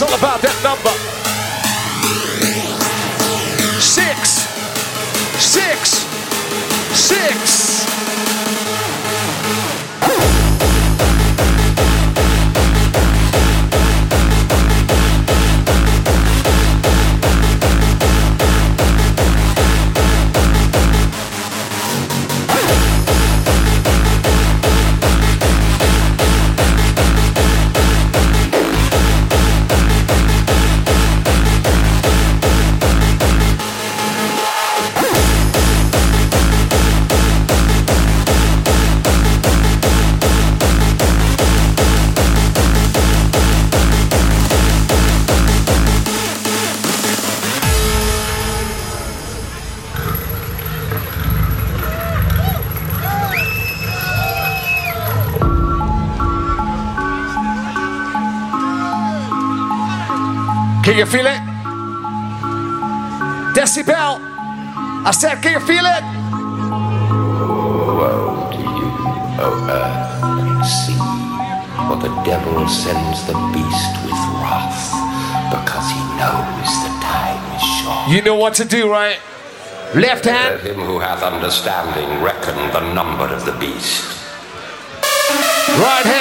It's all about that number. You feel it? Decibel. I said, can you feel it? Woe to you, O earth and sea, for the devil sends the beast with wrath, because he knows the time is short. You know what to do, right? Left hand. Let him who hath understanding reckon the number of the beast. Right hand.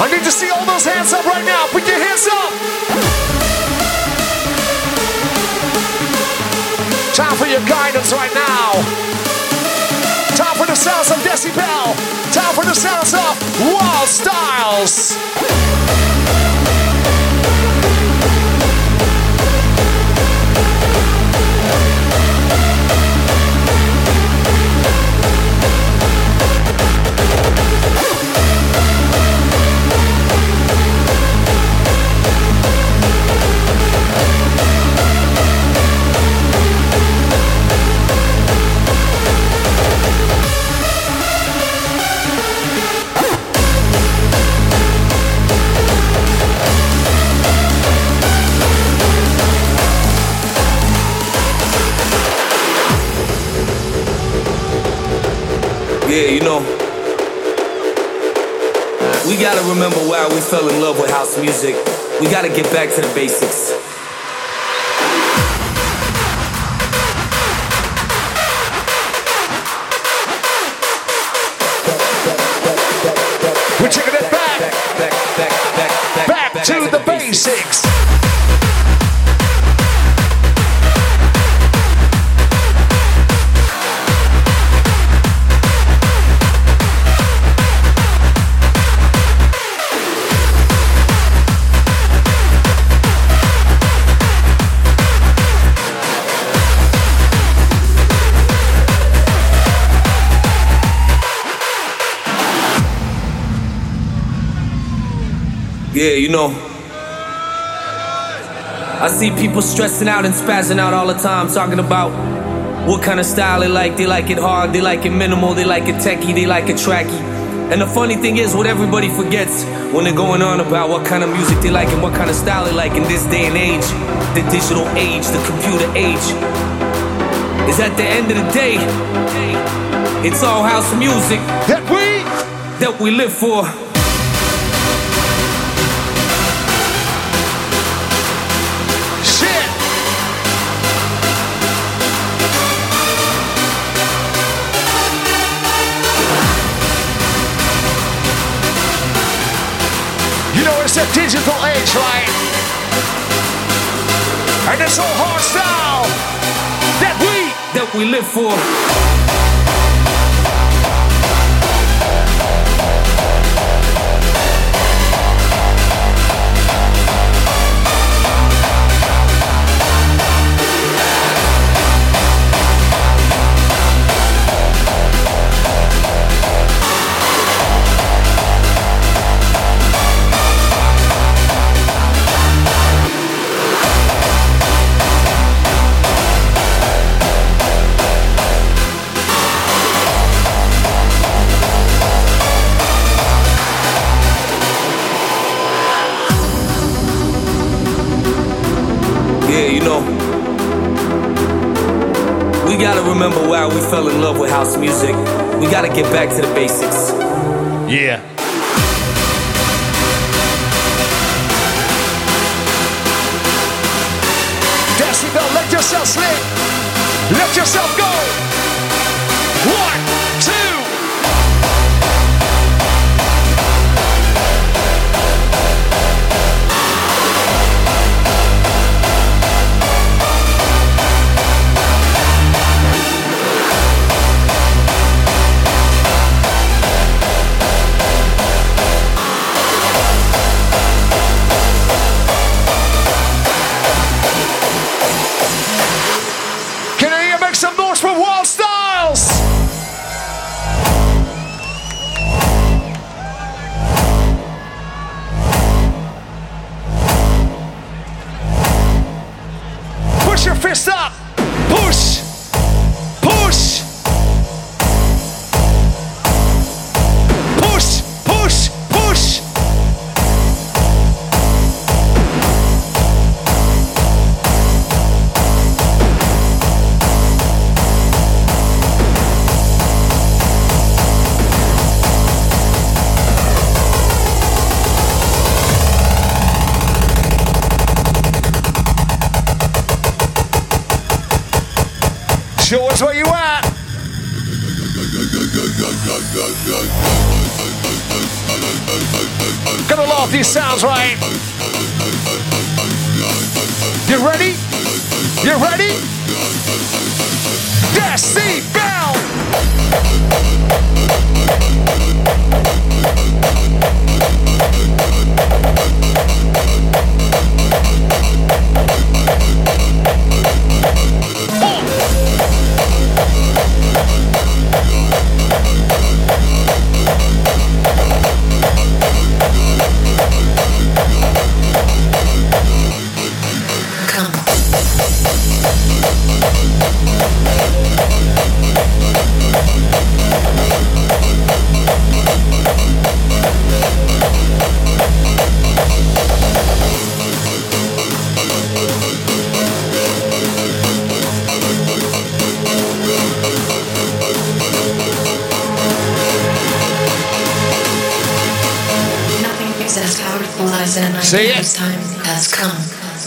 I need to see all those hands up right now. Put your hands up. Time for your guidance right now. Time for the sounds of Decibel. Time for the sounds of Wildstylez. Yeah, you know, we gotta remember why we fell in love with house music. We gotta get back to the basics. Yeah, you know. I see people stressing out and spazzing out all the time, talking about what kind of style they like. They like it hard, they like it minimal, they like it techie, they like it tracky. And the funny thing is, what everybody forgets when they're going on about what kind of music they like and what kind of style they like in this day and age, the digital age, the computer age, is at the end of the day, it's all house music That we that we live for. It's a digital age, right? And it's all hard style that we that we live for. We fell in love with house music. We gotta get back to the basics. Yeah. Decibel, let yourself slip. Let yourself go.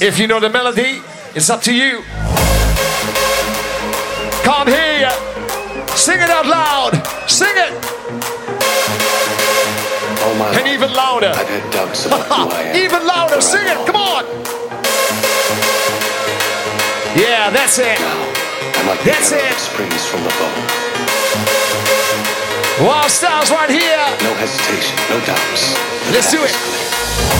If you know the melody, it's up to you. Can't hear you. Sing it out loud. Sing it. All my And even louder. I've had doubts about who I am. even louder. Sing it. Come on. Yeah, that's it. Now, I'm like That's it. springs from the bow. Wildstylez right here. No hesitation, no doubts. Let's do it.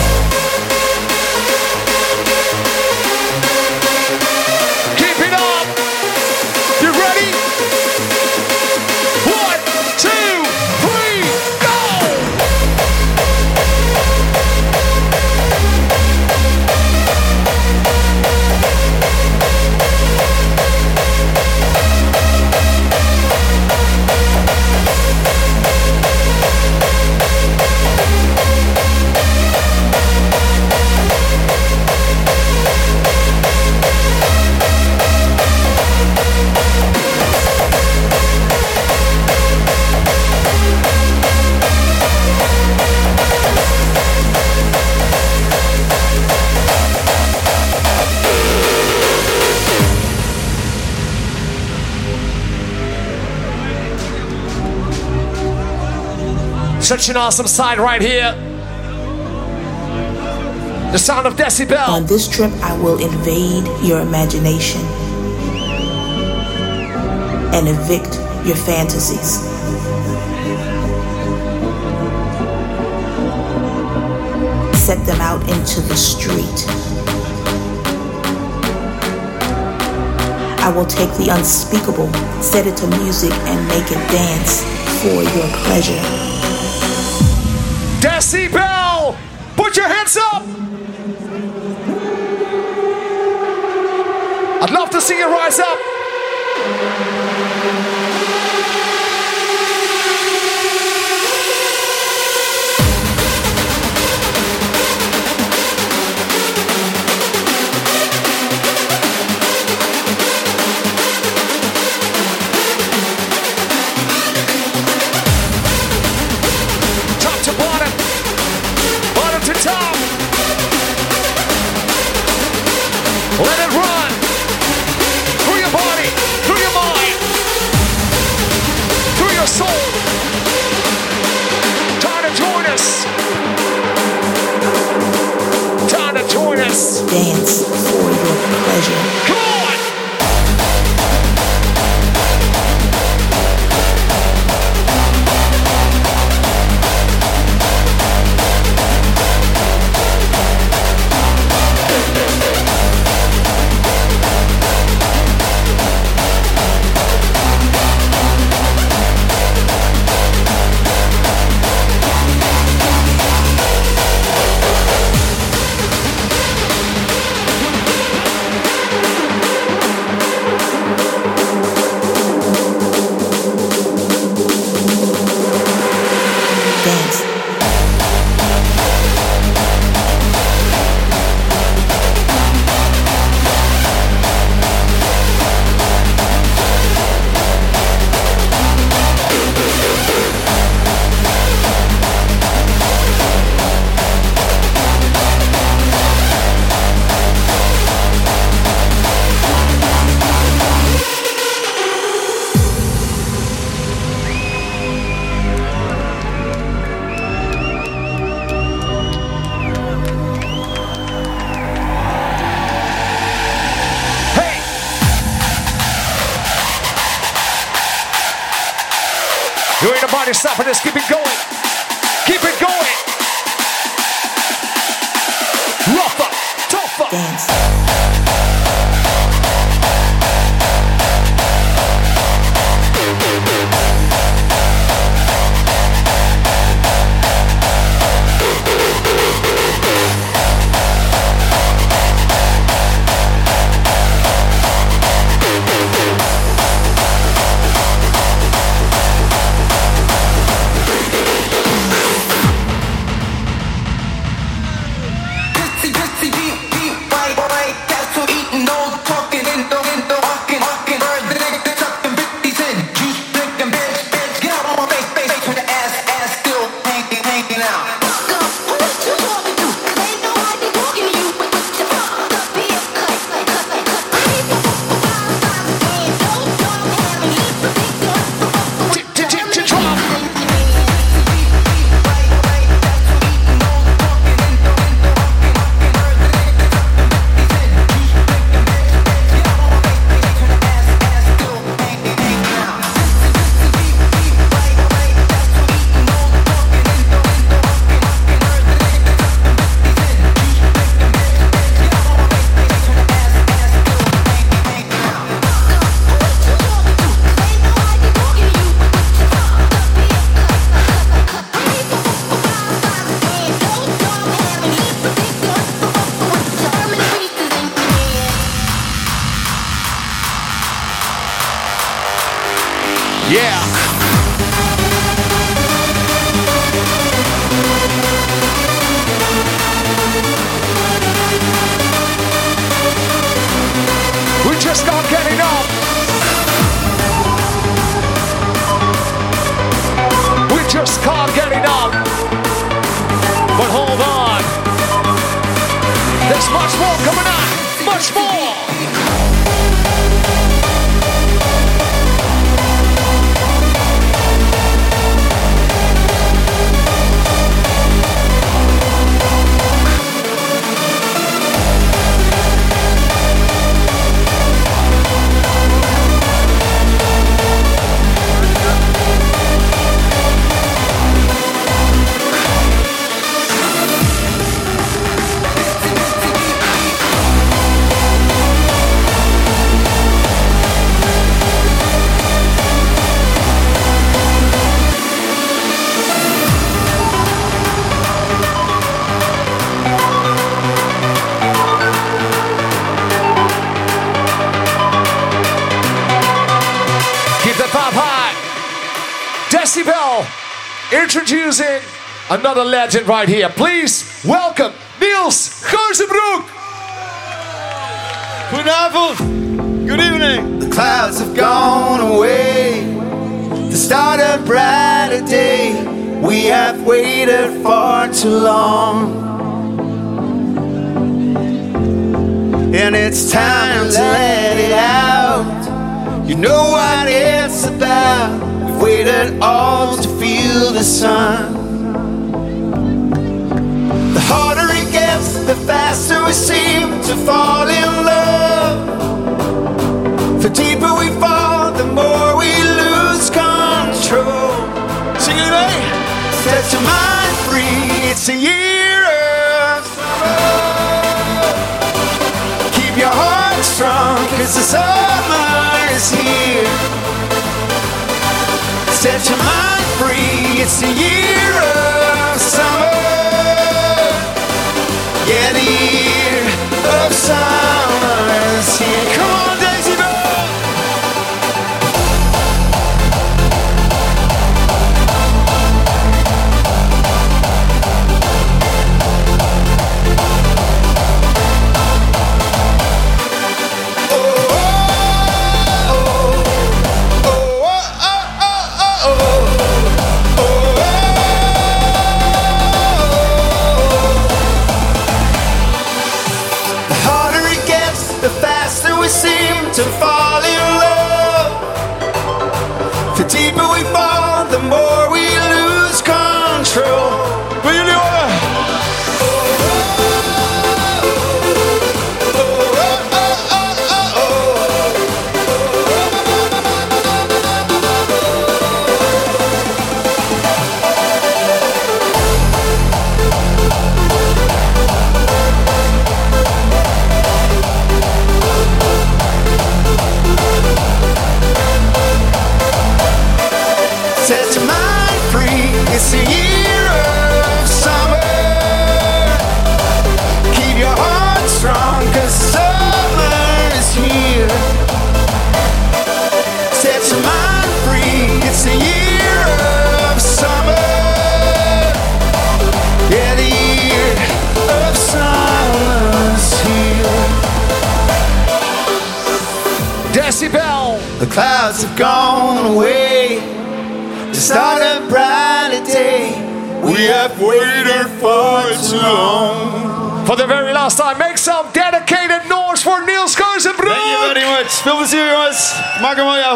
Such an awesome side right here. The sound of decibel. On this trip, I will invade your imagination and evict your fantasies. Set them out into the street. I will take the unspeakable, set it to music, and make it dance for your pleasure. Decibel! Put your hands up! I'd love to see you rise up. soul. Time to join us. Time to join us. Dance for your pleasure. Come on. Dance. Decibel introducing another legend right here. Please welcome Niels Geuzenbroek. Goedenavond. Good evening. The clouds have gone away to start a brighter day. We have waited far too long. And it's time to let it out. You know what it's about waited all to feel the sun. The harder it gets, the faster we seem to fall in love. The deeper we fall, the more we lose control. Sing it away. Set your mind free. It's a year of summer. Keep your heart strong, cause the summer is here. Set your mind free, it's the year of summer. Yeah, the year of summer.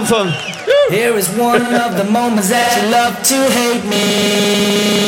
Here is one of the moments that you love to hate me.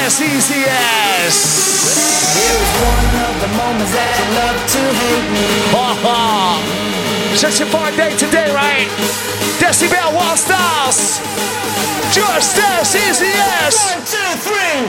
As easy as. One of the moments that you love to hate me. Ha Such a fun day today, right? Decibel Wildstylez. Just as easy as. One, two, three.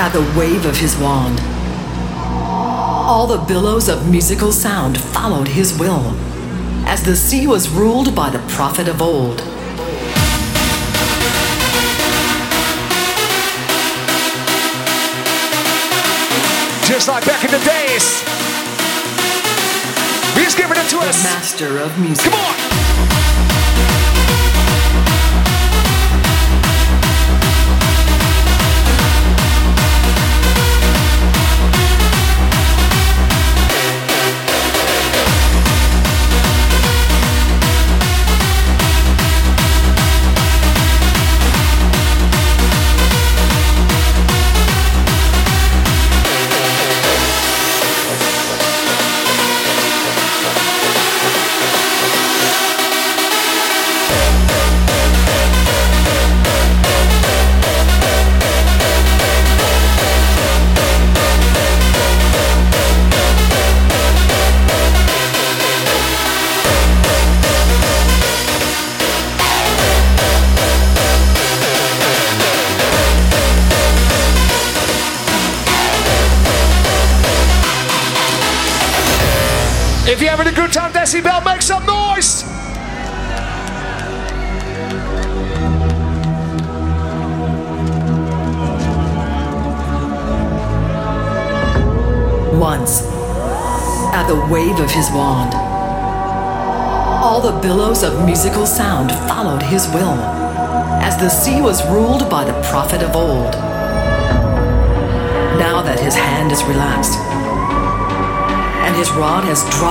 At the wave of his wand, all the billows of musical sound followed his will, as the sea was ruled by the prophet of old. Just like back in the days. He's giving it to The us. master of music. Come on.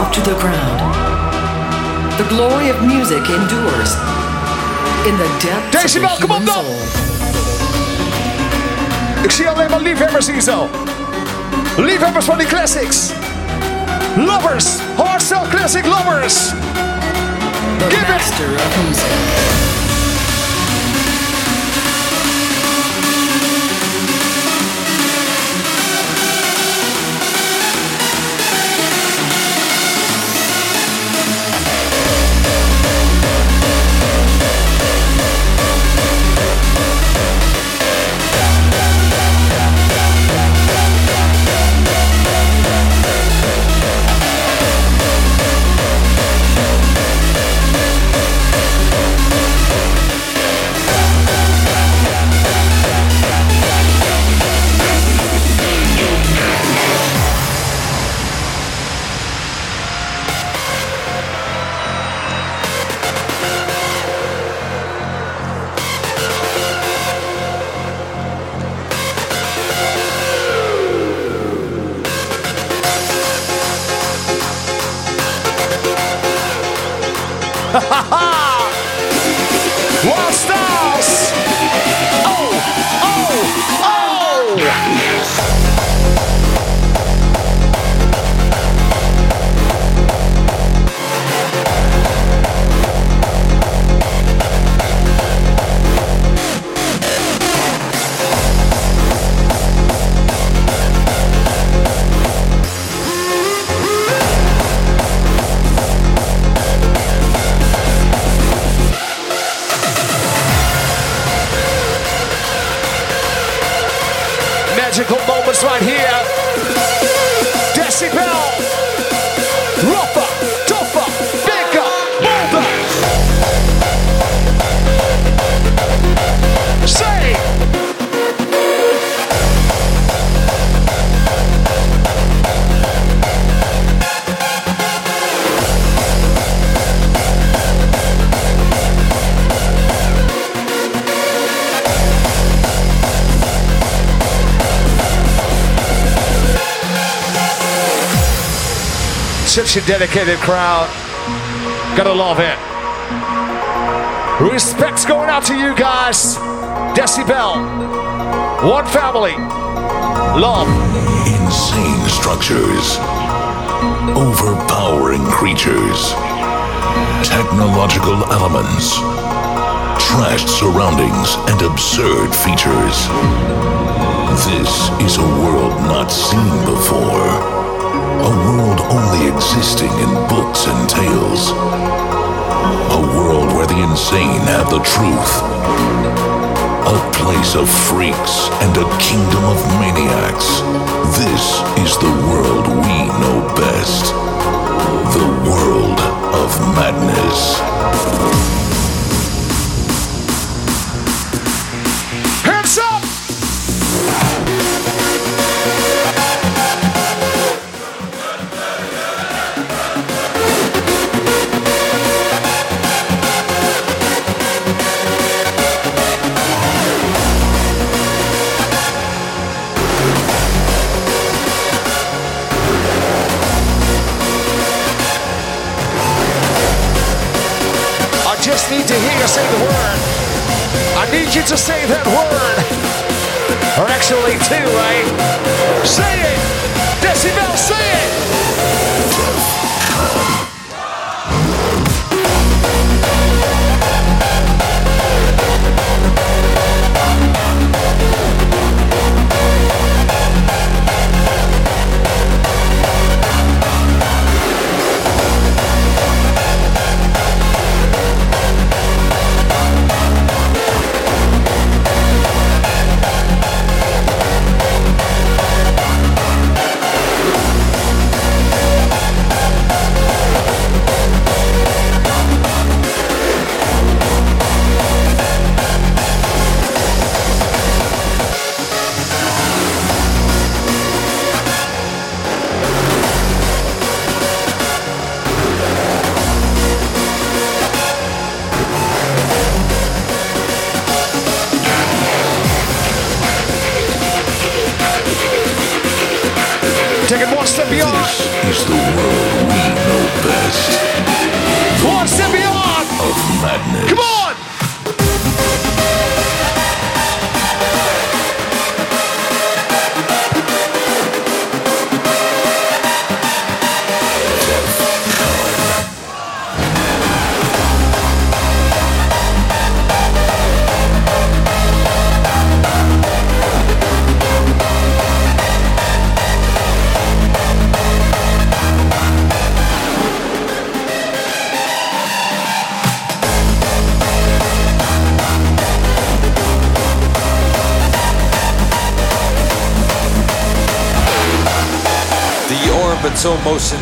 Dropped to the ground, the glory of music endures in the depths Decibel, of the come on, human soul. Ik zie alleen maar liefhebbers hier zo. Liefhebbers van die classics. Lovers. Hardstyle classic lovers. The Give it! of music. Such a dedicated crowd. Gotta love it. Respect's going out to you guys. Decibel. One family. Love. Insane structures. Overpowering creatures. Technological elements. Trashed surroundings and absurd features. This is a world not seen before. A world only existing in books and tales. A world where the insane have the truth. A place of freaks and a kingdom of maniacs. This is the world we know best. The world of madness. Need you to say that word. Or actually two, right? Say it! Decibel, say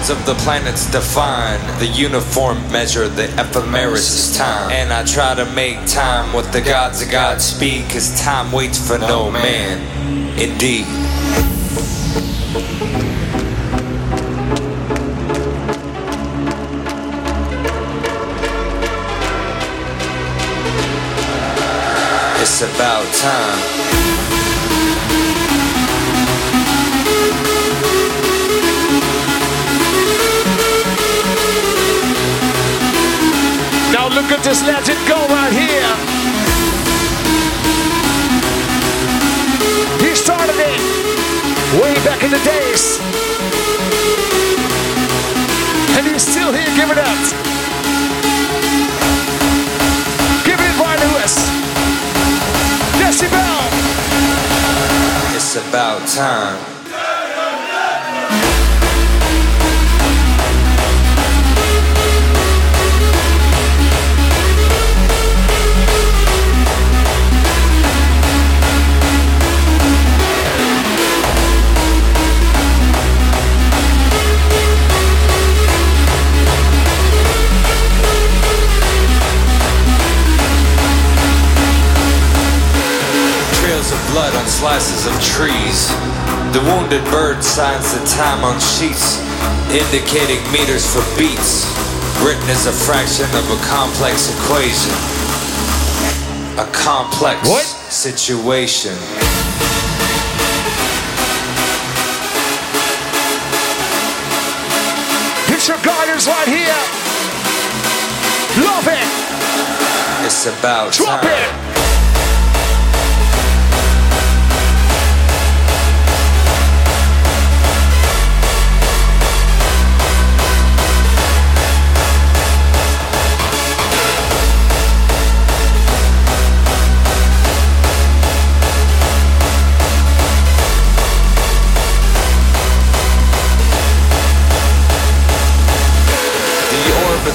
of the planets define the uniform measure, the ephemeris time. And I try to make time with the gods of Godspeed, cause time waits for no man. Indeed. It's about time. Now let it go right here. He started it way back in the days. And he's still here giving it. Give it right us. Decibel. It's about time. Slices of trees. The wounded bird signs the time on sheets, indicating meters for beats. Written as a fraction of a complex equation. A complex situation. Future guidance right here. Love it. It's about Drop time. it.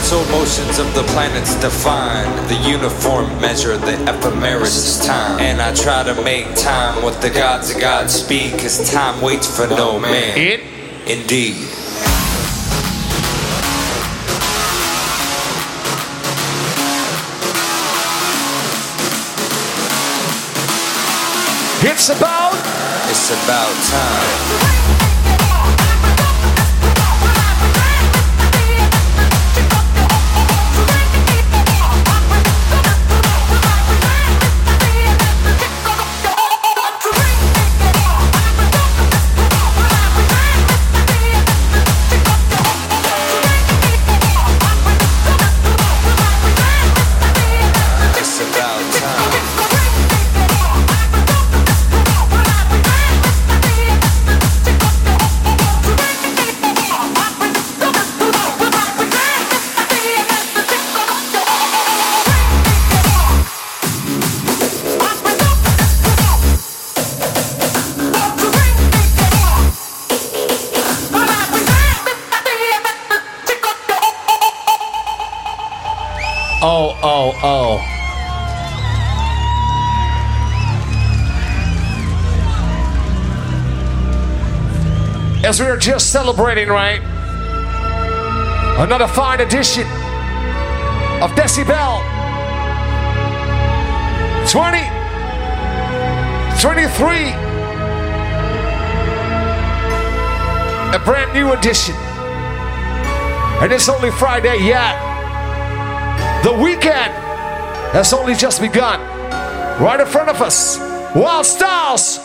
Orbital motions of the planets define the uniform measure, the ephemeris time. And I try to make time with the gods of Godspeed, cause time waits for no man. It. Indeed. It's about. It's about time. As we are just celebrating, right? Another fine edition of Decibel 20 23. A brand new edition. And it's only Friday yet. The weekend has only just begun. Right in front of us. Wildstylez,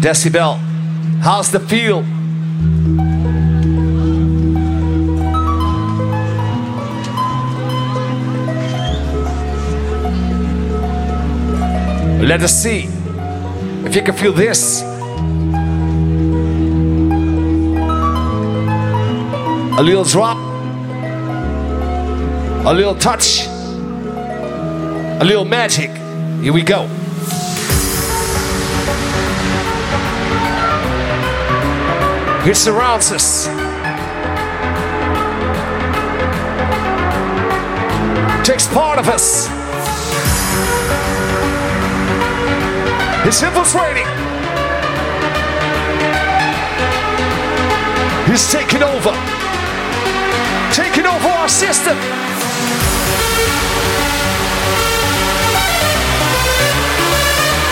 Decibel, how's the feel? Let us see if you can feel this. A little drop, a little touch, a little magic. Here we go. It surrounds us. Takes part of us. It's infiltrating. He's taking over. Taking over our system.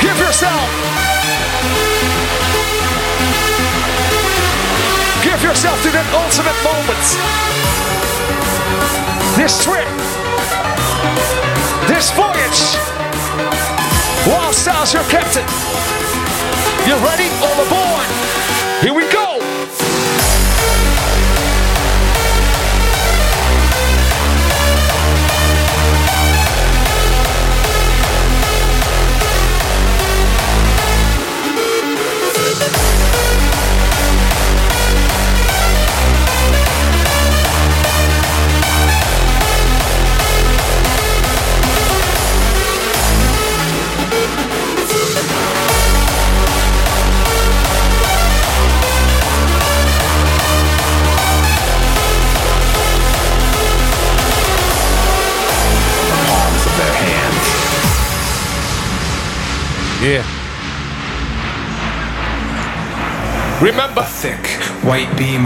Give yourself. Yourself to that ultimate moment. This trip. This voyage. Wildstylez, your captain. You ready? All aboard. Here we go.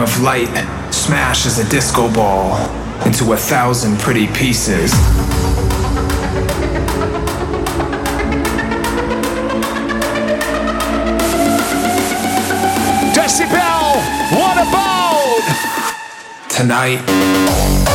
Of light smashes a disco ball into a thousand pretty pieces. Decibel, what about? Tonight,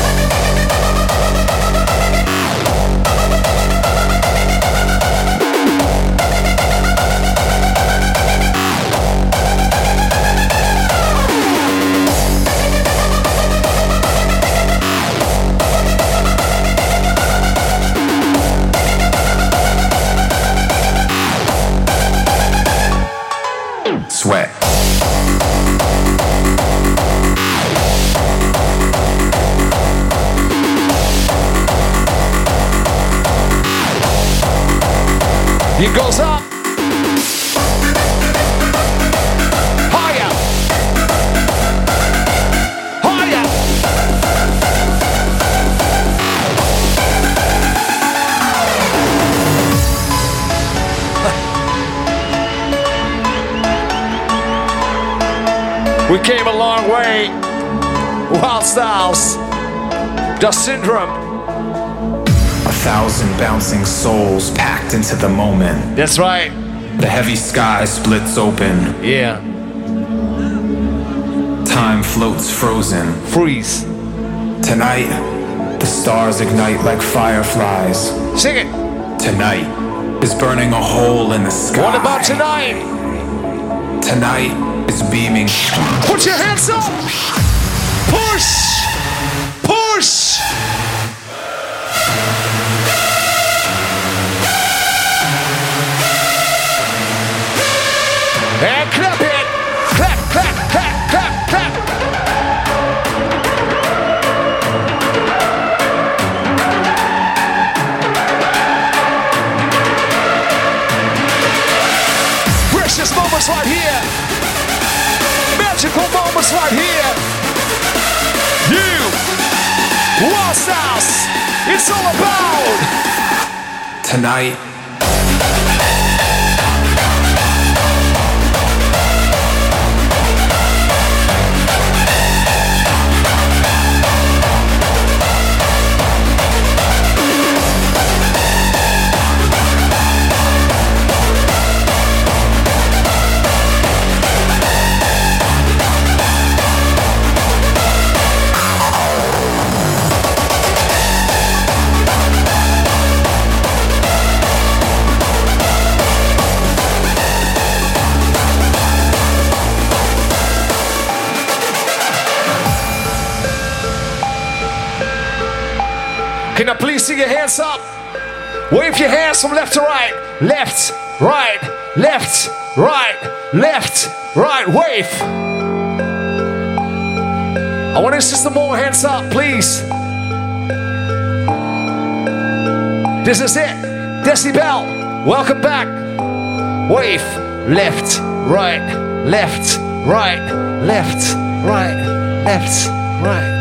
He goes up. Higher. Higher. We came a long way. Wildstylez. The Syndrome. Thousand bouncing souls packed into the moment. That's right. The heavy sky splits open. Yeah. Time floats frozen. Freeze. Tonight, the stars ignite like fireflies. Sing it. Tonight is burning a hole in the sky. What about tonight? Tonight is beaming. Put your hands up. Push. Push. Magical moments right here. You, Lost House. It's all about. Tonight, Can I please see your hands up? Wave your hands from left to right. Left, right, left, right, left, right. Wave. I want to see some more hands up, please. This is it. Decibel, welcome back. Wave. Left, right, left, right, left, right, left, right.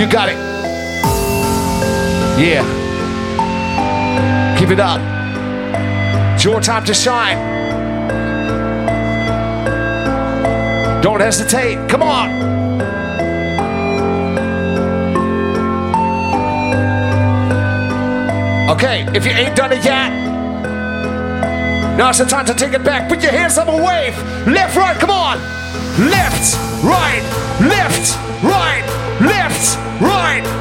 You got it. Yeah. Keep it up. It's your time to shine. Don't hesitate. Come on. Okay, if you ain't done it yet, now's the time to take it back. Put your hands up and wave. Left, right, come on. Left, right, left, right, left, right,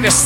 Just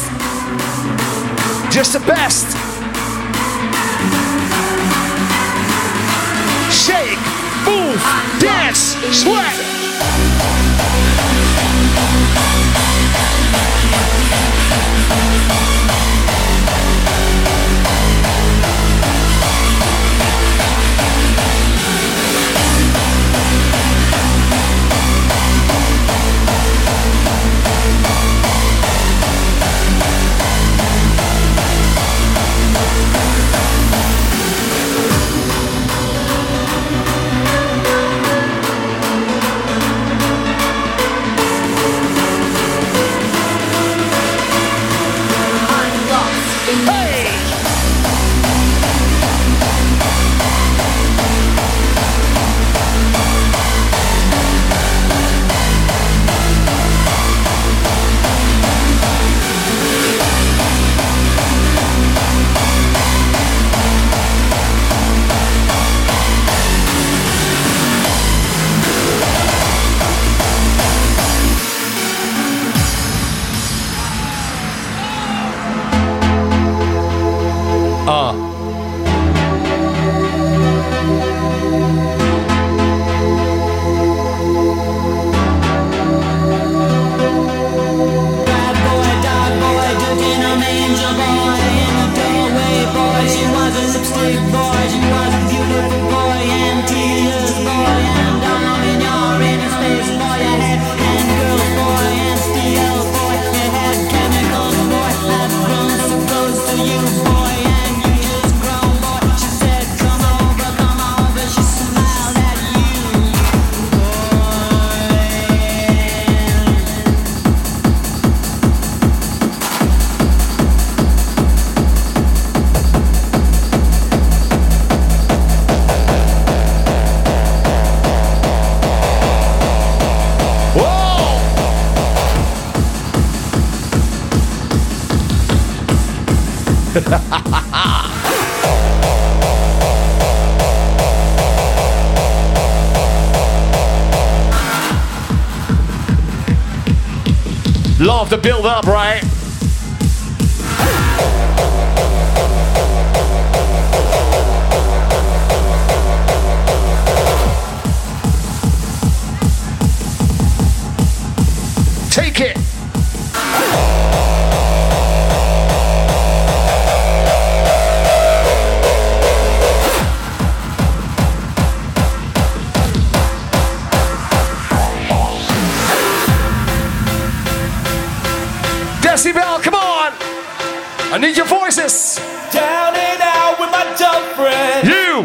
I need your voices. Down and out with my dumb friend. You.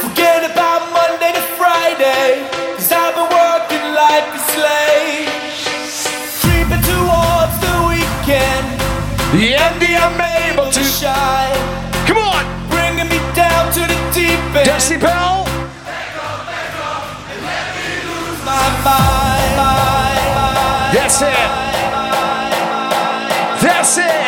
Forget about Monday to Friday. Cause I've been working like a slave. Creeping towards the weekend. The Andy, I'm able to shine. Come on. Bringing me down to the deep end. Decibel. My mind. That's it. That's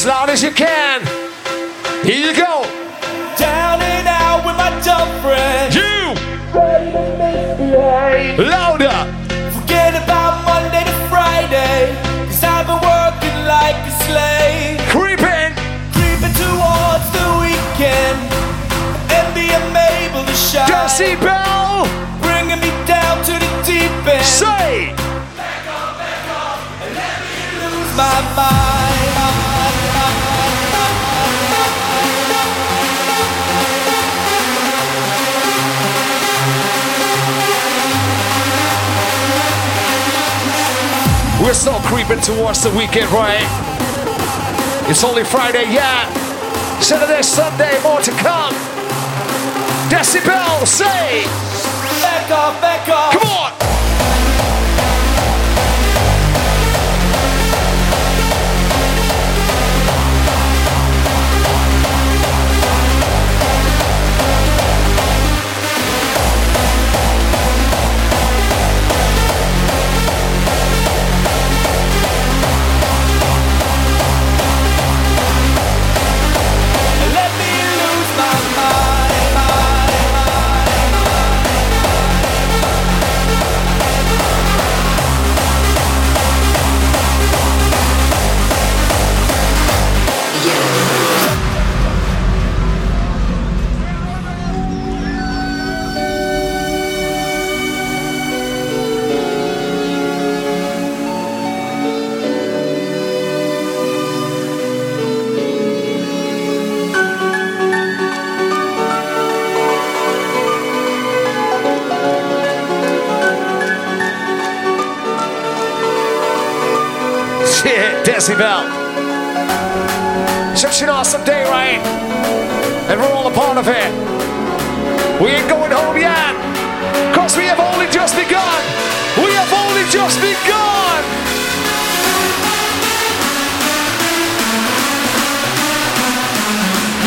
As loud as you can. Here you go. Down and out with my dumb friend. You. Louder. Forget about Monday to Friday. Cause I've been working like a slave. Creeping. Creeping towards the weekend. And being able to shine. Decibel. Bringing me down to the deep end. Say. Back off, back off, and let me lose my mind. We're still creeping towards the weekend, right? It's only Friday, yeah. Saturday, Sunday, more to come. Decibel, say. Back off, back off. Come on.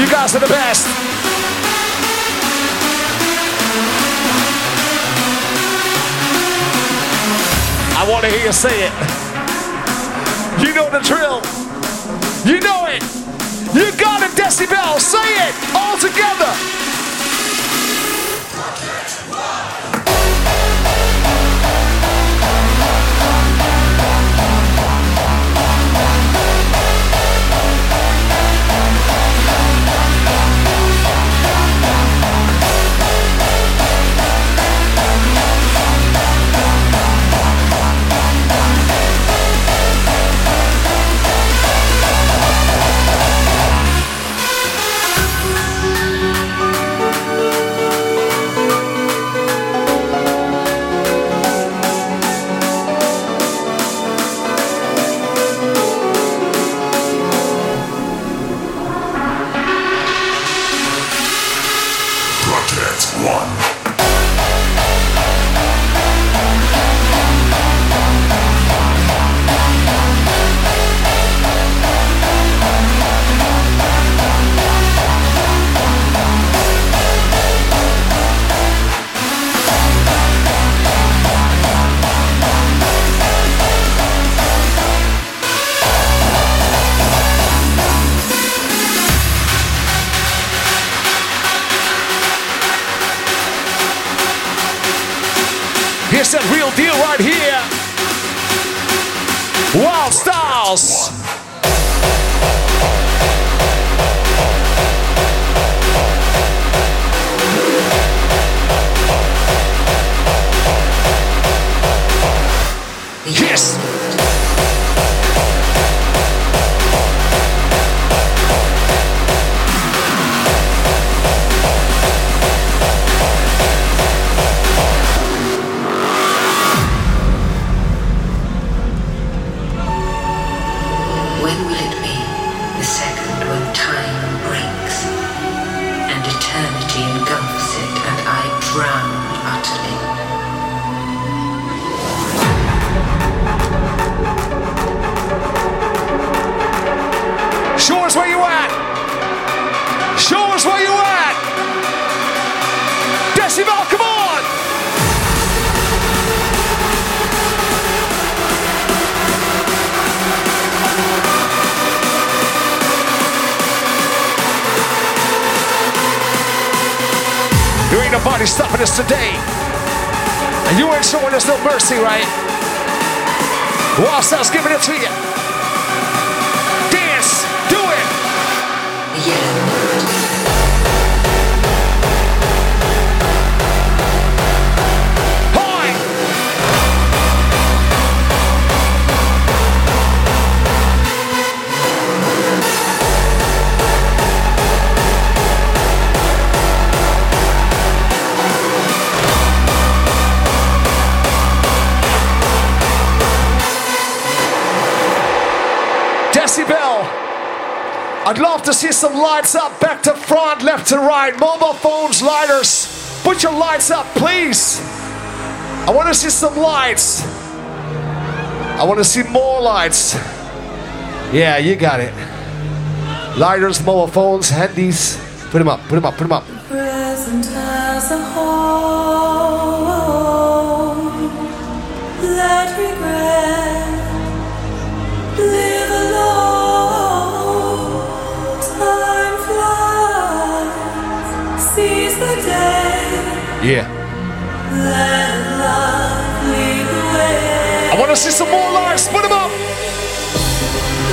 You guys are the best. I want to hear you say it. You know the drill. You know it. You got it, Decibel. Say it all together. Mobile phones, lighters. Put your lights up, please. I want to see some lights. I want to see more lights. Yeah, you got it. Lighters, mobile phones, handies. Put them up, put them up, put them up. Yeah. I want to see some more lights. Put them up.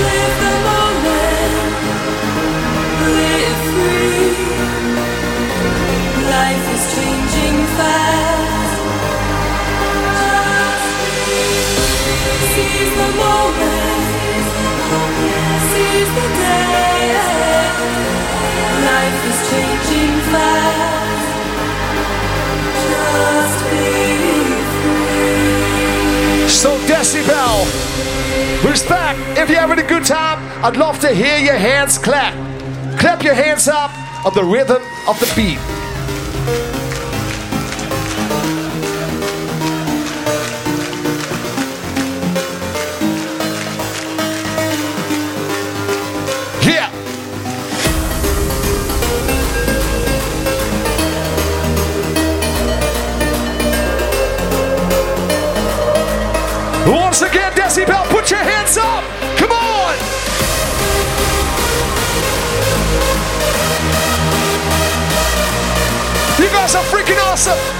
Live the moment, live free. Life is changing fast. Seize the moment, seize the day. Life is changing fast. So Decibel, respect. If you're having a good time, I'd love to hear your hands clap. Clap your hands up on the rhythm of the beat. Are freaking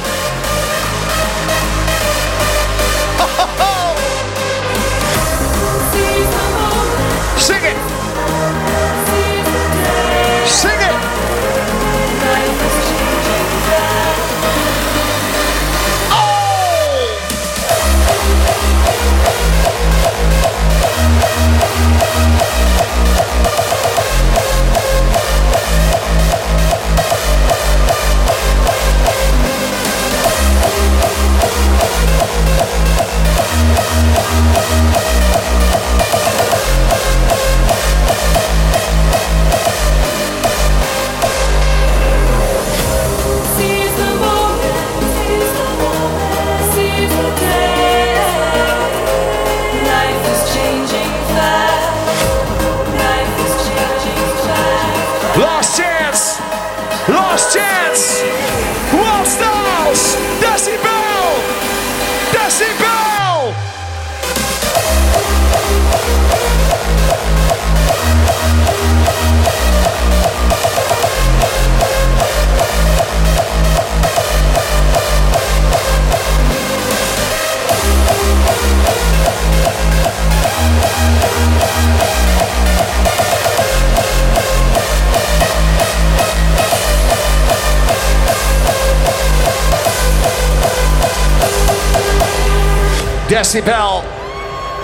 Decibel,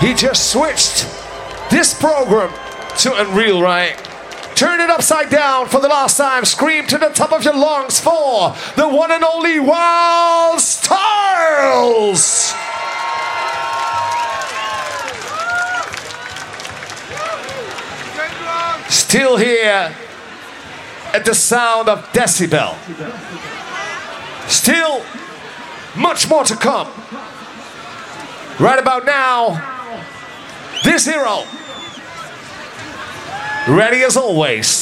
he just switched this program to Unreal, right? Turn it upside down for the last time. Scream to the top of your lungs for the one and only Wildstylez. Still here at the sound of Decibel. Still much more to come. Right about now, this hero, ready as always,